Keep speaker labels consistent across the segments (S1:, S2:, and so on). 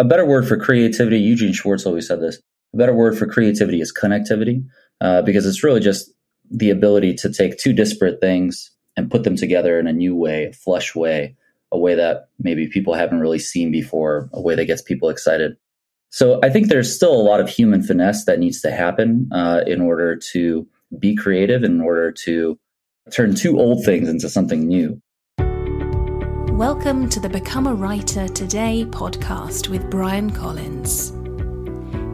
S1: a better word for creativity, Eugene Schwartz always said this, a better word for creativity is connectivity, uh, because it's really just the ability to take two disparate things and put them together in a new way, a flush way, a way that maybe people haven't really seen before, a way that gets people excited. So I think there's still a lot of human finesse that needs to happen uh, in order to be creative, in order to turn two old things into something new.
S2: Welcome to the Become a Writer Today podcast with Bryan Collins.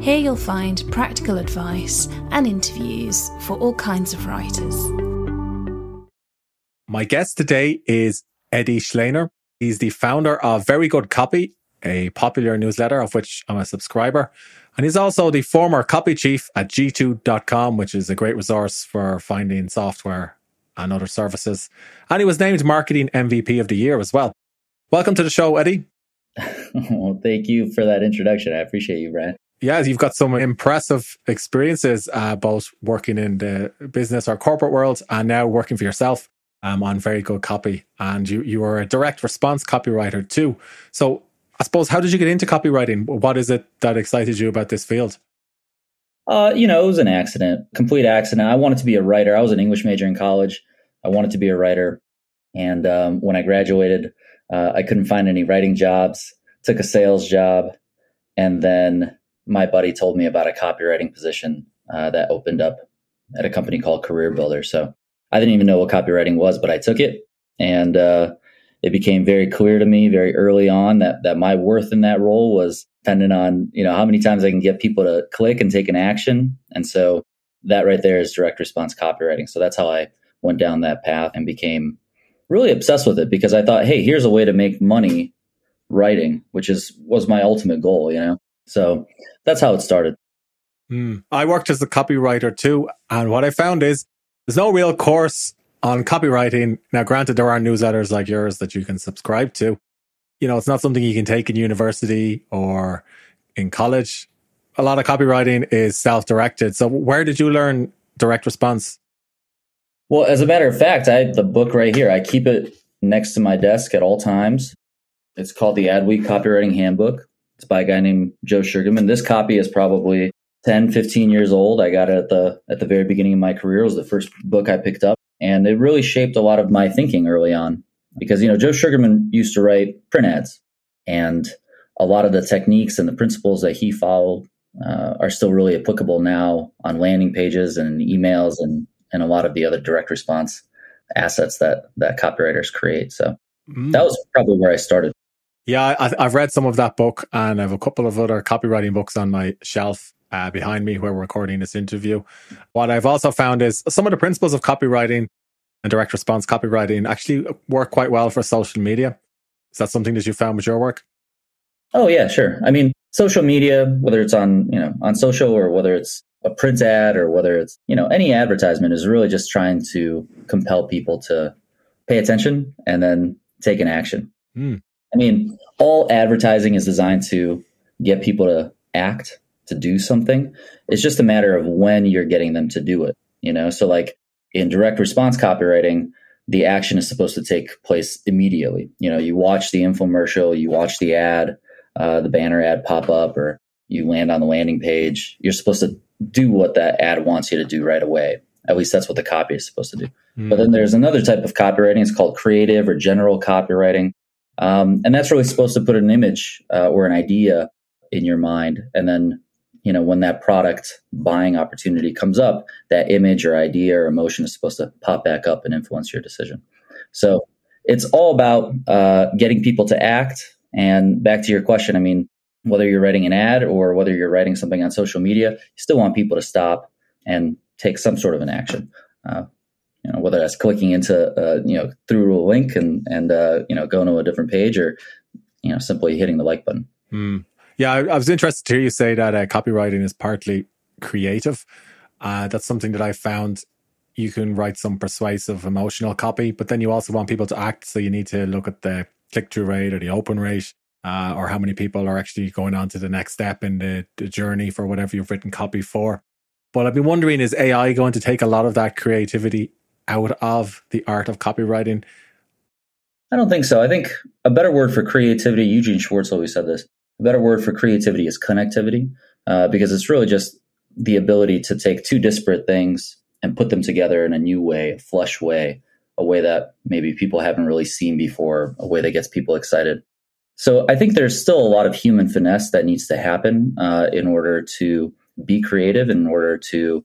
S2: Here you'll find practical advice and interviews for all kinds of writers.
S3: My guest today is Eddie Shleyner. He's the founder of Very Good Copy, a popular newsletter of which I'm a subscriber. And he's also the former copy chief at g2.com, which is a great resource for finding software and other services. And he was named Marketing MVP of the Year as well. Welcome to the show, Eddie.
S1: well, thank you for that introduction. I appreciate you, Bryan.
S3: Yeah, you've got some impressive experiences, uh, both working in the business or corporate world and now working for yourself um, on very good copy. And you, you were a direct response copywriter too. So I suppose, how did you get into copywriting? What is it that excited you about this field?
S1: Uh, you know, it was an accident, complete accident. I wanted to be a writer. I was an English major in college. I wanted to be a writer. And um, when I graduated, uh, I couldn't find any writing jobs, took a sales job. And then my buddy told me about a copywriting position uh, that opened up at a company called Career Builder. So I didn't even know what copywriting was, but I took it. And uh, it became very clear to me very early on that, that my worth in that role was dependent on, you know, how many times I can get people to click and take an action. And so that right there is direct response copywriting. So that's how I went down that path and became really obsessed with it because I thought, hey, here's a way to make money writing, which is was my ultimate goal, you know. So that's how it started.
S3: Mm. I worked as a copywriter too, and what I found is there's no real course on copywriting. Now, granted, there are newsletters like yours that you can subscribe to. You know, it's not something you can take in university or in college. A lot of copywriting is self-directed. So, where did you learn direct response?
S1: Well, as a matter of fact, I the book right here. I keep it next to my desk at all times. It's called the Adweek Copywriting Handbook. It's by a guy named Joe Sugarman. This copy is probably 10, 15 years old. I got it at the at the very beginning of my career. It was the first book I picked up. And it really shaped a lot of my thinking early on. Because, you know, Joe Sugarman used to write print ads. And a lot of the techniques and the principles that he followed uh, are still really applicable now on landing pages and emails and, and a lot of the other direct response assets that that copywriters create. So mm. that was probably where I started.
S3: Yeah, I, have read some of that book, and I have a couple of other copywriting books on my shelf uh, behind me where we're recording this interview. What I've also found is some of the principles of copywriting and direct response copywriting actually work quite well for social media. Is that something that you found with your work?
S1: Oh yeah, sure. I mean, social media, whether it's on you know on social or whether it's a print ad or whether it's you know any advertisement, is really just trying to compel people to pay attention and then take an action. Mm. I mean, all advertising is designed to get people to act, to do something. It's just a matter of when you're getting them to do it, you know? So like in direct response copywriting, the action is supposed to take place immediately. You know, you watch the infomercial, you watch the ad, uh, the banner ad pop up, or you land on the landing page. You're supposed to do what that ad wants you to do right away. At least that's what the copy is supposed to do. Mm. But then there's another type of copywriting. It's called creative or general copywriting. Um, and that's really supposed to put an image uh, or an idea in your mind. And then, you know, when that product buying opportunity comes up, that image or idea or emotion is supposed to pop back up and influence your decision. So it's all about uh, getting people to act. And back to your question, I mean, whether you're writing an ad or whether you're writing something on social media, you still want people to stop and take some sort of an action. Uh, you know, whether that's clicking into, uh, you know, through a link and, and, uh, you know, going to a different page or, you know, simply hitting the like button.
S3: Mm. Yeah. I, I, was interested to hear you say that uh, copywriting is partly creative. Uh, that's something that I found you can write some persuasive emotional copy, but then you also want people to act. So you need to look at the click through rate or the open rate. Uh, or how many people are actually going on to the next step in the, the journey for whatever you've written copy for. But I've been wondering, is AI going to take a lot of that creativity out of the art of copywriting?
S1: I don't think so. I think a better word for creativity, Eugene Schwartz always said this, a better word for creativity is connectivity, uh, because it's really just the ability to take two disparate things and put them together in a new way, a flush way, a way that maybe people haven't really seen before, a way that gets people excited. So I think there's still a lot of human finesse that needs to happen uh, in order to be creative, in order to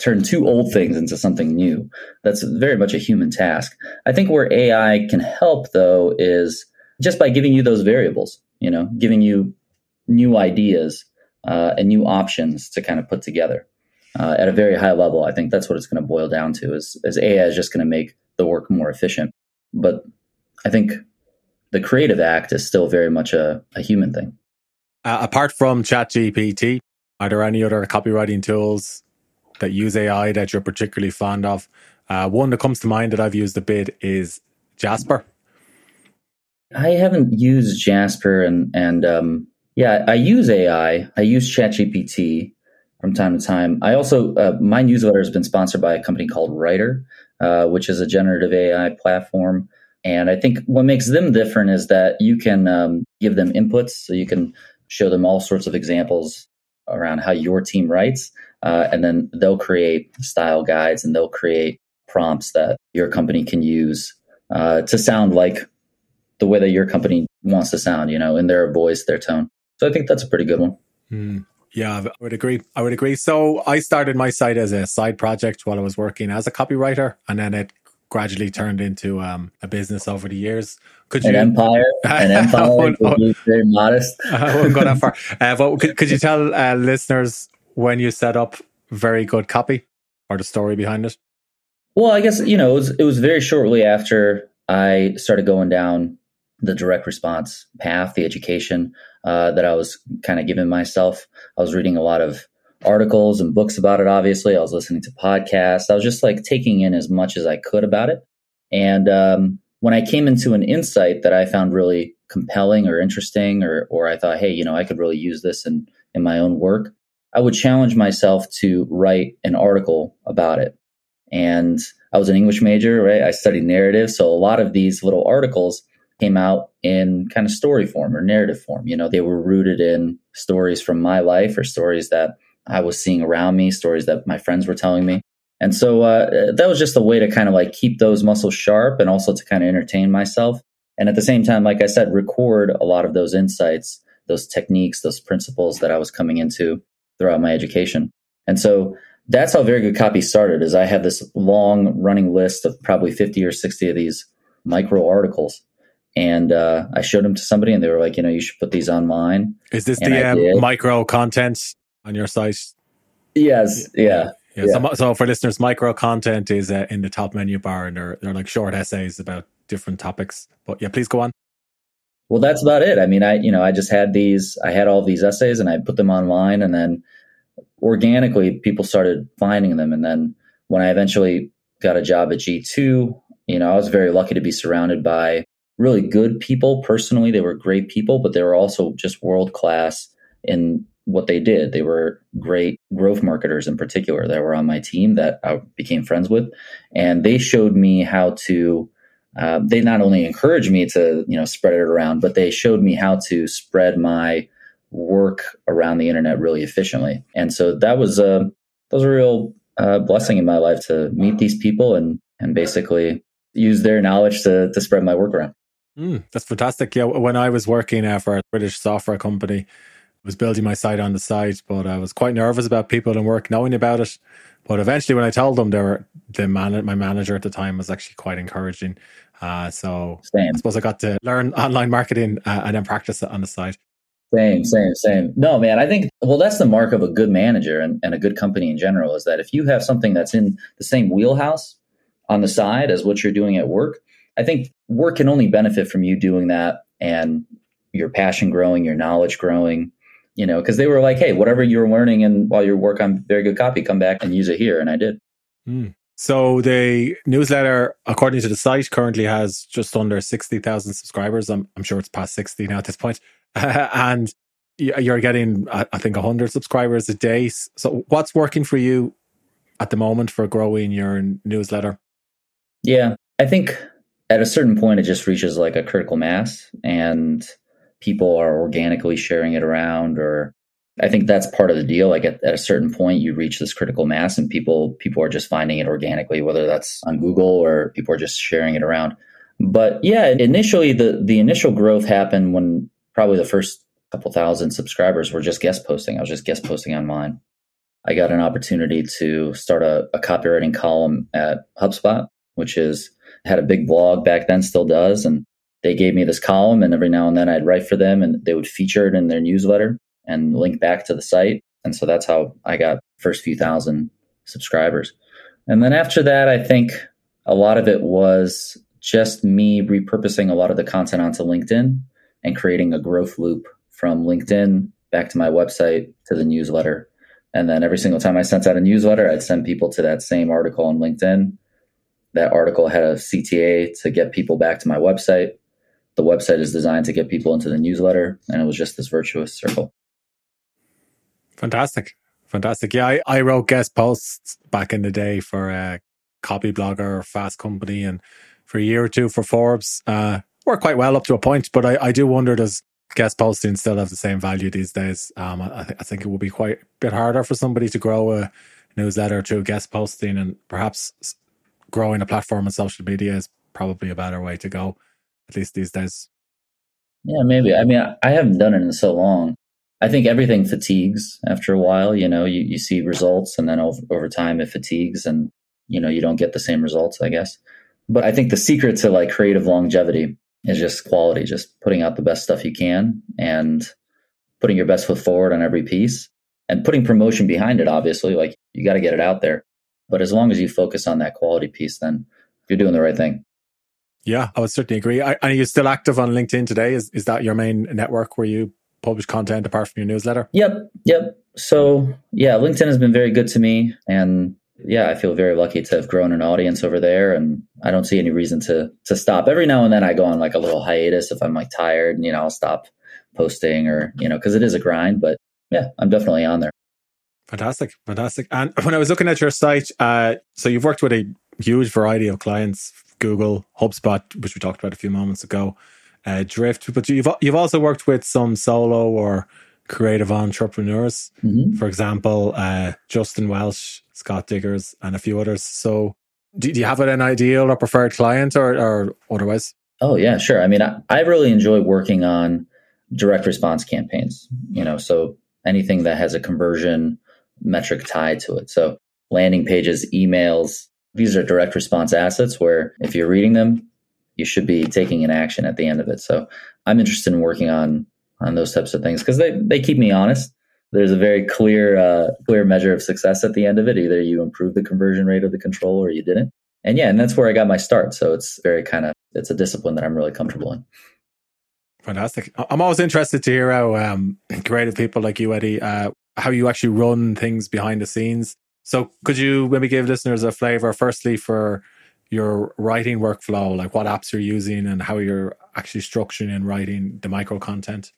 S1: turn two old things into something new. That's very much a human task. I think where AI can help, though, is just by giving you those variables, you know, giving you new ideas uh, and new options to kind of put together uh, at a very high level. I think that's what it's going to boil down to is, is AI is just going to make the work more efficient. But I think the creative act is still very much a, a human thing.
S3: Uh, apart from ChatGPT, are there any other copywriting tools that use AI that you're particularly fond of? Uh, one that comes to mind that I've used a bit is Jasper.
S1: I haven't used Jasper and and um, yeah, I use AI. I use ChatGPT from time to time. I also uh, my newsletter has been sponsored by a company called Writer, uh, which is a generative AI platform. And I think what makes them different is that you can um, give them inputs, so you can show them all sorts of examples around how your team writes, uh, and then they'll create style guides and they'll create prompts that your company can use uh, to sound like the way that your company wants to sound, you know, in their voice, their tone. So I think that's a pretty good one.
S3: Mm. Yeah, I would agree. I would agree. So I started my site as a side project while I was working as a copywriter, and then it gradually turned into um, a business over the years.
S1: Could you, an empire, an empire, very modest.
S3: I won't go that far. Uh, but could, could you tell uh, listeners when you set up very good copy or the story behind it?
S1: Well, I guess you know it was, it was very shortly after I started going down the direct response path, the education uh, that I was kind of giving myself. I was reading a lot of articles and books about it, obviously. I was listening to podcasts. I was just like taking in as much as I could about it. And um, when I came into an insight that I found really compelling or interesting, or, or I thought, hey, you know, I could really use this in, in my own work, I would challenge myself to write an article about it. And I was an English major, right? I studied narrative. So a lot of these little articles came out in kind of story form or narrative form. You know, they were rooted in stories from my life or stories that I was seeing around me, stories that my friends were telling me. And so uh, that was just a way to kind of like keep those muscles sharp and also to kind of entertain myself. And at the same time, like I said, record a lot of those insights, those techniques, those principles that I was coming into throughout my education. And so that's how Very Good Copy started is I have this long running list of probably 50 or 60 of these micro articles and uh, I showed them to somebody, and they were like, you know, you should put these online.
S3: Is this and the um, micro content on your site?
S1: Yes. Yeah.
S3: yeah. yeah. So, so, for listeners, micro content is uh, in the top menu bar, and they're they're like short essays about different topics. But yeah, please go on.
S1: Well, that's about it. I mean, I you know, I just had these, I had all these essays, and I put them online, and then organically people started finding them, and then when I eventually got a job at G two, you know, I was very lucky to be surrounded by really good people personally. They were great people, but they were also just world class in what they did. They were great growth marketers in particular that were on my team that I became friends with. And they showed me how to, uh, they not only encouraged me to, you know, spread it around, but they showed me how to spread my work around the internet really efficiently. And so that was a, that was a real uh, blessing in my life to meet these people and, and basically use their knowledge to, to spread my work around.
S3: Mm, that's fantastic. Yeah, when I was working uh, for a British software company, was building my site on the side, but I was quite nervous about people in work knowing about it. But eventually, when I told them, they were the man, my manager at the time was actually quite encouraging. Uh, so same. I suppose I got to learn online marketing uh, and then practice it on the side.
S1: Same, same, same. No, man, I think, well, that's the mark of a good manager and, and a good company in general is that if you have something that's in the same wheelhouse on the side as what you're doing at work, I think work can only benefit from you doing that and your passion growing, your knowledge growing, you know, because they were like, hey, whatever you're learning and while you work on very good copy, come back and use it here. And I did.
S3: Mm. So the newsletter, according to the site, currently has just under 60,000 subscribers. I'm, I'm sure it's past 60 now at this point. and you're getting, I think, 100 subscribers a day. So what's working for you at the moment for growing your newsletter?
S1: Yeah, I think at a certain point, it just reaches like a critical mass. And people are organically sharing it around or I think that's part of the deal. Like at, at, a certain point, you reach this critical mass, and people people are just finding it organically, whether that's on Google or people are just sharing it around. But yeah, initially the the initial growth happened when probably the first couple thousand subscribers were just guest posting. I was just guest posting on mine. I got an opportunity to start a, a copywriting column at HubSpot, which is had a big blog back then, still does, and they gave me this column, and every now and then I'd write for them, and they would feature it in their newsletter and link back to the site. And so that's how I got first few thousand subscribers. And then after that, I think a lot of it was just me repurposing a lot of the content onto LinkedIn and creating a growth loop from LinkedIn back to my website to the newsletter. And then every single time I sent out a newsletter, I'd send people to that same article on LinkedIn. That article had a CTA to get people back to my website. The website is designed to get people into the newsletter. And it was just this virtuous circle.
S3: Fantastic. Fantastic. Yeah, I, I wrote guest posts back in the day for a Copyblogger, Fast Company, and for a year or two for Forbes. Uh, worked quite well up to a point, but I, I do wonder does guest posting still have the same value these days? Um, I, I think it will be quite a bit harder for somebody to grow a newsletter through guest posting, and perhaps growing a platform on social media is probably a better way to go, at least these days.
S1: Yeah, maybe. I mean, I haven't done it in so long. I think everything fatigues after a while. You know, you, you see results and then over, over time it fatigues and, you know, you don't get the same results, I guess. But I think the secret to like creative longevity is just quality, just putting out the best stuff you can and putting your best foot forward on every piece and putting promotion behind it, obviously. Like you got to get it out there. But as long as you focus on that quality piece, then you're doing the right thing.
S3: Yeah, I would certainly agree. Are you still active on LinkedIn today? Is is that your main network where you publish content apart from your newsletter?
S1: Yep. Yep. So yeah, LinkedIn has been very good to me. And yeah, I feel very lucky to have grown an audience over there. And I don't see any reason to to stop. Every now and then I go on like a little hiatus if I'm like tired and you know, I'll stop posting or, you know, because it is a grind. But yeah, I'm definitely on there.
S3: Fantastic. Fantastic. And when I was looking at your site, uh, so you've worked with a huge variety of clients, Google, HubSpot, which we talked about a few moments ago uh, Drift, but you've you've also worked with some solo or creative entrepreneurs. Mm-hmm. For example, uh, Justin Welsh, Scott Diggers, and a few others. So, do, do you have an ideal or preferred client, or, or otherwise?
S1: Oh yeah, sure. I mean, I, I really enjoy working on direct response campaigns. You know, so anything that has a conversion metric tied to it. So landing pages, emails, these are direct response assets where if you're reading them, you should be taking an action at the end of it. So I'm interested in working on on those types of things because they they keep me honest. There's a very clear uh, clear measure of success at the end of it. Either you improve the conversion rate of the control or you didn't. And yeah, and that's where I got my start. So it's very kind of it's a discipline that I'm really comfortable in.
S3: Fantastic. I'm always interested to hear how um, creative people like you, Eddie, uh, how you actually run things behind the scenes. So could you maybe give listeners a flavor, firstly, for your writing workflow, like what apps you're using and how you're actually structuring and writing the micro content?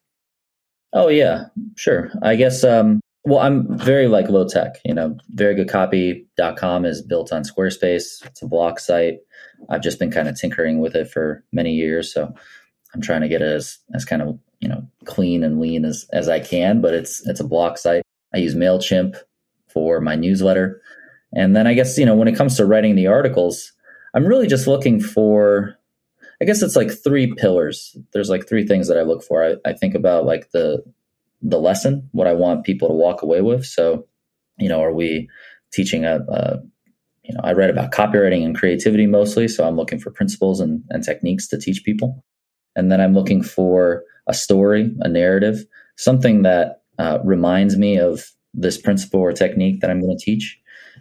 S1: Oh yeah, sure. I guess um well I'm very like low tech, you know, verygoodcopy.com is built on Squarespace. It's a block site. I've just been kind of tinkering with it for many years, so I'm trying to get it as as kind of, you know, clean and lean as as I can, but it's it's a block site. I use Mailchimp for my newsletter. And then I guess, you know, when it comes to writing the articles, I'm really just looking for I guess it's like three pillars. There's like three things that I look for. I, I think about like the the lesson, what I want people to walk away with. So, you know, are we teaching a, a you know, I read about copywriting and creativity mostly, so I'm looking for principles and, and techniques to teach people. And then I'm looking for a story, a narrative, something that uh, reminds me of this principle or technique that I'm going to teach.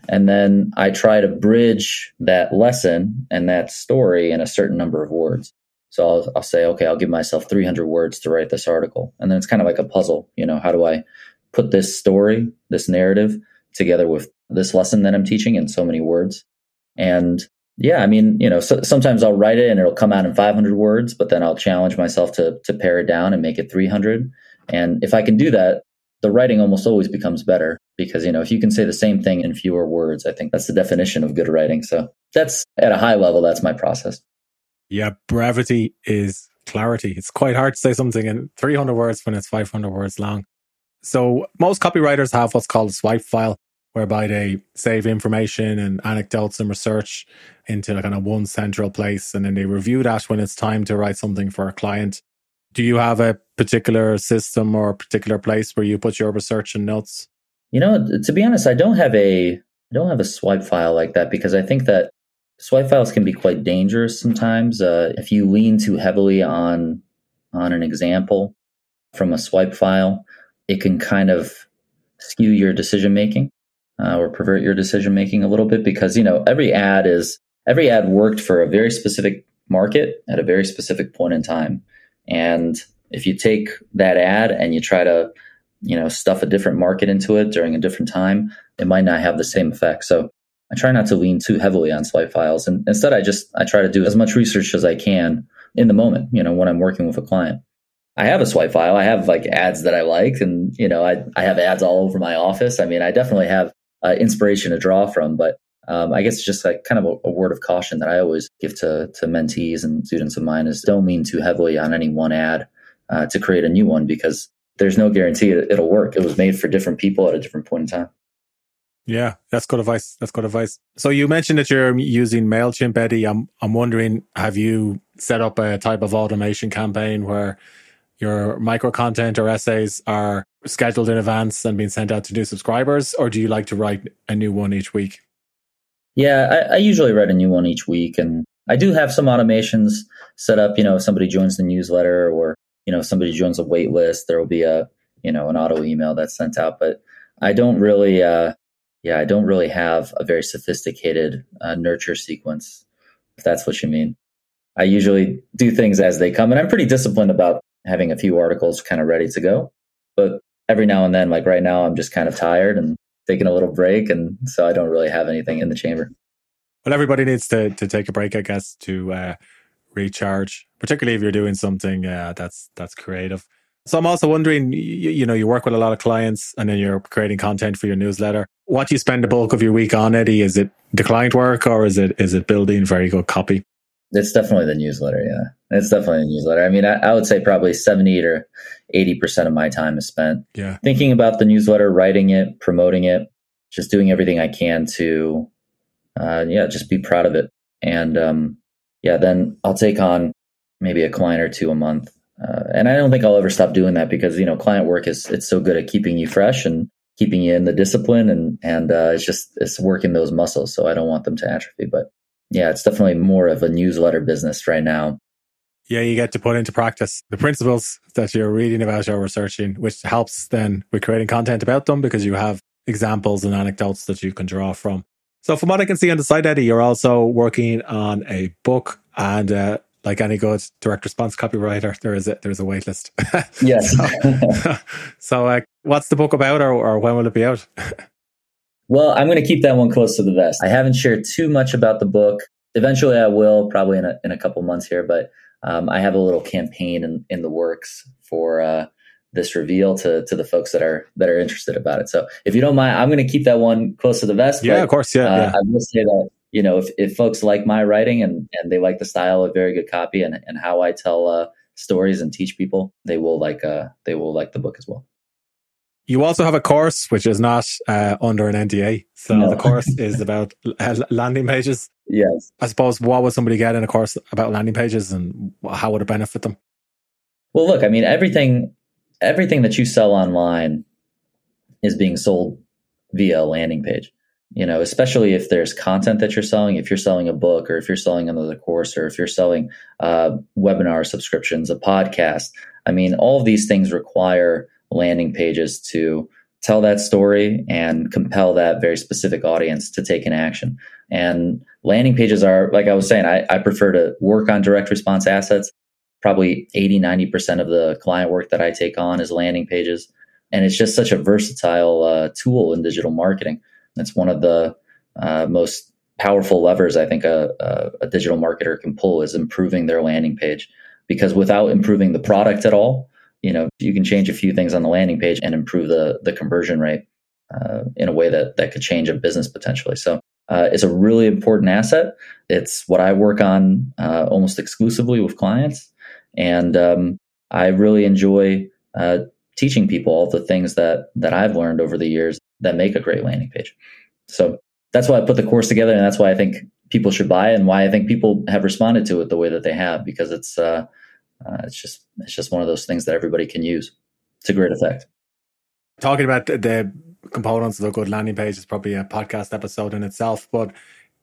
S1: And then I try to bridge that lesson and that story in a certain number of words. So I'll, I'll say, okay, I'll give myself 300 words to write this article. And then it's kind of like a puzzle. You know, how do I put this story, this narrative together with this lesson that I'm teaching in so many words? And yeah, I mean, you know, so, sometimes I'll write it and it'll come out in 500 words, but then I'll challenge myself to to pare it down and make it 300. And if I can do that, the writing almost always becomes better because you know if you can say the same thing in fewer words i think that's the definition of good writing so that's at a high level that's my process
S3: yeah brevity is clarity. It's quite hard to say something in 300 words when it's 500 words long. So most copywriters have what's called a swipe file, whereby they save information and anecdotes and research into kind of one central place, and then they review that when it's time to write something for a client. Do you have a particular system or particular place where you put your research and notes?
S1: You know, to be honest, I don't have a I don't have a swipe file like that because I think that swipe files can be quite dangerous sometimes. Uh, if you lean too heavily on on an example from a swipe file, it can kind of skew your decision making uh, or pervert your decision making a little bit because you know every ad is every ad worked for a very specific market at a very specific point in time, and if you take that ad and you try to you know stuff a different market into it during a different time, it might not have the same effect. So I try not to lean too heavily on swipe files, and instead I just I try to do as much research as I can in the moment. You know, when I'm working with a client. I have a swipe file. I have like ads that I like, and you know, I I have ads all over my office. I mean, I definitely have uh, inspiration to draw from, but um, I guess it's just like kind of a, a, word of caution that I always give to to mentees and students of mine is don't lean too heavily on any one ad uh, to create a new one because there's no guarantee it, it'll work. It was made for different people at a different point in time.
S3: Yeah, that's good advice. That's good advice. So you mentioned that you're using Mailchimp, Eddie. I'm I'm wondering, have you set up a type of automation campaign where your micro content or essays are scheduled in advance and being sent out to new subscribers, or do you like to write a new one each week?
S1: Yeah, I, I usually write a new one each week, and I do have some automations set up. You know, if somebody joins the newsletter, or you know, if somebody joins a wait list, there will be a you know an auto email that's sent out. But I don't really, uh, yeah, I don't really have a very sophisticated uh, nurture sequence, if that's what you mean. I usually do things as they come, and I'm pretty disciplined about having a few articles kind of ready to go. But every now and then, like right now, I'm just kind of tired and taking a little break. And so I don't really have anything in the chamber.
S3: Well, everybody needs to, to take a break, I guess, to uh, recharge, particularly if you're doing something uh, that's that's creative. So I'm also wondering, you, you, know, you work with a lot of clients and then you're creating content for your newsletter. What do you spend the bulk of your week on, Eddie? Is it the client work or is it is it building very good copy?
S1: It's definitely the newsletter. Yeah, it's definitely the newsletter. I mean, I, I would say probably seventy or eighty percent of my time is spent
S3: yeah.
S1: thinking about the newsletter, writing it, promoting it, just doing everything I can to, uh, yeah, just be proud of it. And um, yeah, then I'll take on maybe a client or two a month. Uh, and I don't think I'll ever stop doing that because you know client work is it's so good at keeping you fresh and keeping you in the discipline and and uh, it's just it's working those muscles. So I don't want them to atrophy. But yeah, it's definitely more of a newsletter business right now.
S3: Yeah, you get to put into practice the principles that you're reading about or researching, which helps then with creating content about them because you have examples and anecdotes that you can draw from. So, from what I can see on the site, Eddie, you're also working on a book, and uh, like any good direct response copywriter, there is a there's a wait list.
S1: yes.
S3: so, so uh, what's the book about, or, or when will it be out?
S1: Well, I'm going to keep that one close to the vest. I haven't shared too much about the book. Eventually, I will, probably in a, in a couple months here, but um, I have a little campaign in, in the works for uh, this reveal to to the folks that are that are interested about it. So, if you don't mind, I'm going to keep that one close to the vest.
S3: Yeah, but, of course. Yeah, uh, yeah.
S1: I will say that you know if, if folks like my writing and and they like the style of very good copy and and how I tell uh, stories and teach people, they will like uh they will like the book as well.
S3: You also have a course which is not uh, under an NDA. So no. the course is about landing pages.
S1: Yes.
S3: I suppose what would somebody get in a course about landing pages and how would it benefit them?
S1: Well, look, I mean, everything everything that you sell online is being sold via a landing page. You know, especially if there's content that you're selling, if you're selling a book or if you're selling another course or if you're selling uh, webinar subscriptions, a podcast. I mean, all of these things require landing pages to tell that story and compel that very specific audience to take an action. And landing pages are, like I was saying, I, I prefer to work on direct response assets. Probably 80, 90% of the client work that I take on is landing pages. And it's just such a versatile uh, tool in digital marketing. It's one of the uh, most powerful levers I think a, a, a digital marketer can pull is improving their landing page. Because without improving the product at all, you know you can change a few things on the landing page and improve the the conversion rate uh, in a way that that could change a business potentially. So uh, it's a really important asset. It's what i work on uh, almost exclusively with clients. And um, I really enjoy uh, teaching people all the things that that I've learned over the years that make a great landing page. So that's why I put the course together, and that's why I think people should buy it, and why I think people have responded to it the way that they have, because it's uh, it's just it's just one of those things that everybody can use to great effect.
S3: Talking about the components of a good landing page is probably a podcast episode in itself, but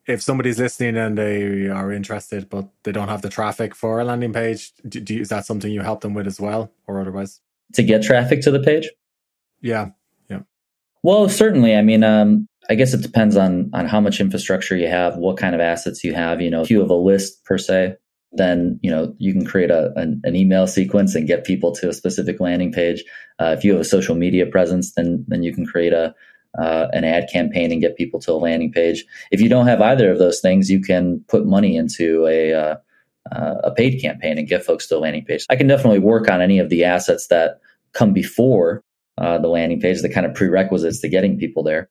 S3: if somebody's listening and they are interested but they don't have the traffic for a landing page, do, do, is that something you help them with as well, or otherwise?
S1: To get traffic to the page?
S3: Yeah, yeah.
S1: Well, certainly. I mean, um, I guess it depends on on how much infrastructure you have, what kind of assets you have. You know, if you have a list per se, then you know you can create a an, an email sequence and get people to a specific landing page. Uh, if you have a social media presence, then then you can create a uh, an ad campaign and get people to a landing page. If you don't have either of those things, you can put money into a uh, uh, a paid campaign and get folks to a landing page. I can definitely work on any of the assets that come before uh, the landing page, the kind of prerequisites to getting people there.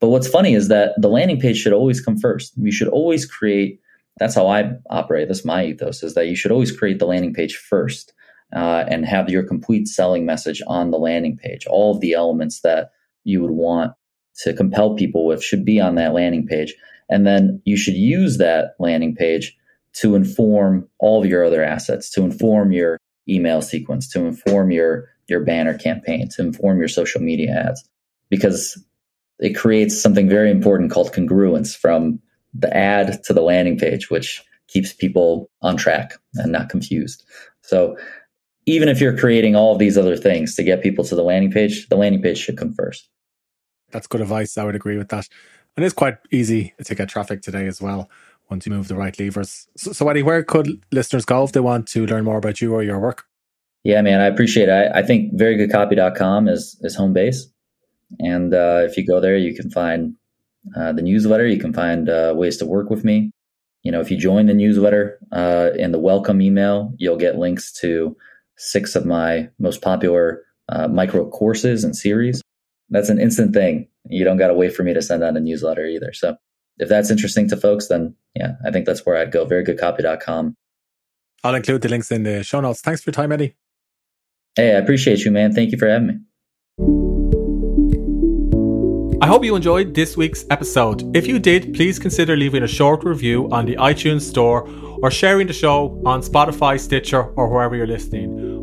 S1: But what's funny is that the landing page should always come first. You should always create. That's how I operate. That's my ethos: is that you should always create the landing page first uh, and have your complete selling message on the landing page. All of the elements that you would want to compel people with should be on that landing page. And then you should use that landing page to inform all of your other assets, to inform your email sequence, to inform your your banner campaign, to inform your social media ads, because it creates something very important called congruence from the ad to the landing page, which keeps people on track and not confused. So even if you're creating all of these other things to get people to the landing page, the landing page should come first
S3: that's good advice. I would agree with that. And it's quite easy to get traffic today as well once you move the right levers. So, so Eddie, where could listeners go if they want to learn more about you or your work?
S1: Yeah, man, I appreciate it. I, I think verygoodcopy.com is, is home base. And uh, if you go there, you can find uh, the newsletter. You can find uh, ways to work with me. You know, if you join the newsletter uh, in the welcome email, you'll get links to six of my most popular uh, micro courses and series that's an instant thing. You don't got to wait for me to send out a newsletter either. So if that's interesting to folks, then yeah, I think that's where I'd go. Verygoodcopy.com.
S3: I'll include the links in the show notes. Thanks for your time, Eddie.
S1: Hey, I appreciate you, man. Thank you for having me.
S3: I hope you enjoyed this week's episode. If you did, please consider leaving a short review on the iTunes Store or sharing the show on Spotify, Stitcher, or wherever you're listening.